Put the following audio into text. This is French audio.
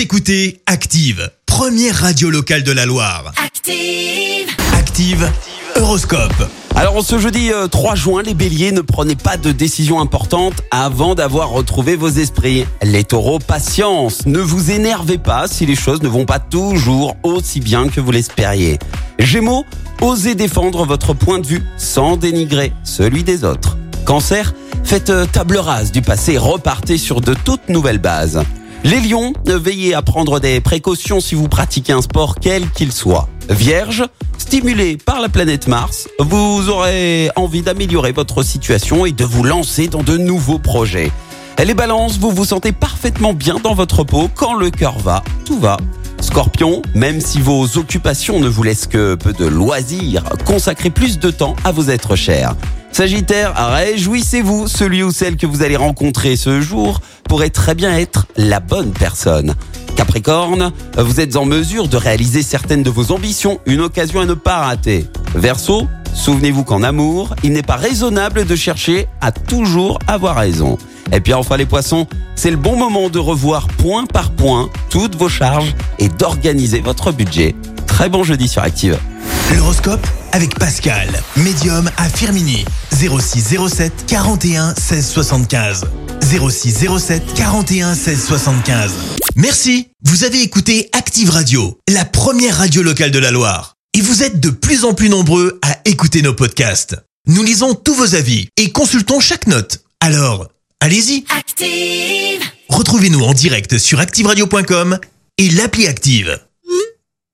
Vous écoutez Active, première radio locale de la Loire. Active. Active, Horoscope. Alors en ce jeudi euh, 3 juin, les béliers, ne prenez pas de décision importante avant d'avoir retrouvé vos esprits. Les taureaux, patience, ne vous énervez pas si les choses ne vont pas toujours aussi bien que vous l'espériez. Gémeaux, osez défendre votre point de vue sans dénigrer celui des autres. Cancer, faites euh, table rase du passé et repartez sur de toutes nouvelles bases. Les lions, veillez à prendre des précautions si vous pratiquez un sport quel qu'il soit. Vierge, stimulé par la planète Mars, vous aurez envie d'améliorer votre situation et de vous lancer dans de nouveaux projets. Les balances, vous vous sentez parfaitement bien dans votre peau quand le cœur va, tout va. Scorpion, même si vos occupations ne vous laissent que peu de loisirs, consacrez plus de temps à vos êtres chers. Sagittaire, réjouissez-vous, celui ou celle que vous allez rencontrer ce jour pourrait très bien être la bonne personne. Capricorne, vous êtes en mesure de réaliser certaines de vos ambitions, une occasion à ne pas rater. Verseau, souvenez-vous qu'en amour, il n'est pas raisonnable de chercher à toujours avoir raison. Et puis enfin les poissons, c'est le bon moment de revoir point par point toutes vos charges et d'organiser votre budget. Très bon jeudi sur Active. L'horoscope? Avec Pascal, médium à Firmini. 06 07 41 16 75. 06 07 41 16 75. Merci, vous avez écouté Active Radio, la première radio locale de la Loire. Et vous êtes de plus en plus nombreux à écouter nos podcasts. Nous lisons tous vos avis et consultons chaque note. Alors, allez-y, Active. retrouvez-nous en direct sur activeradio.com et l'appli Active.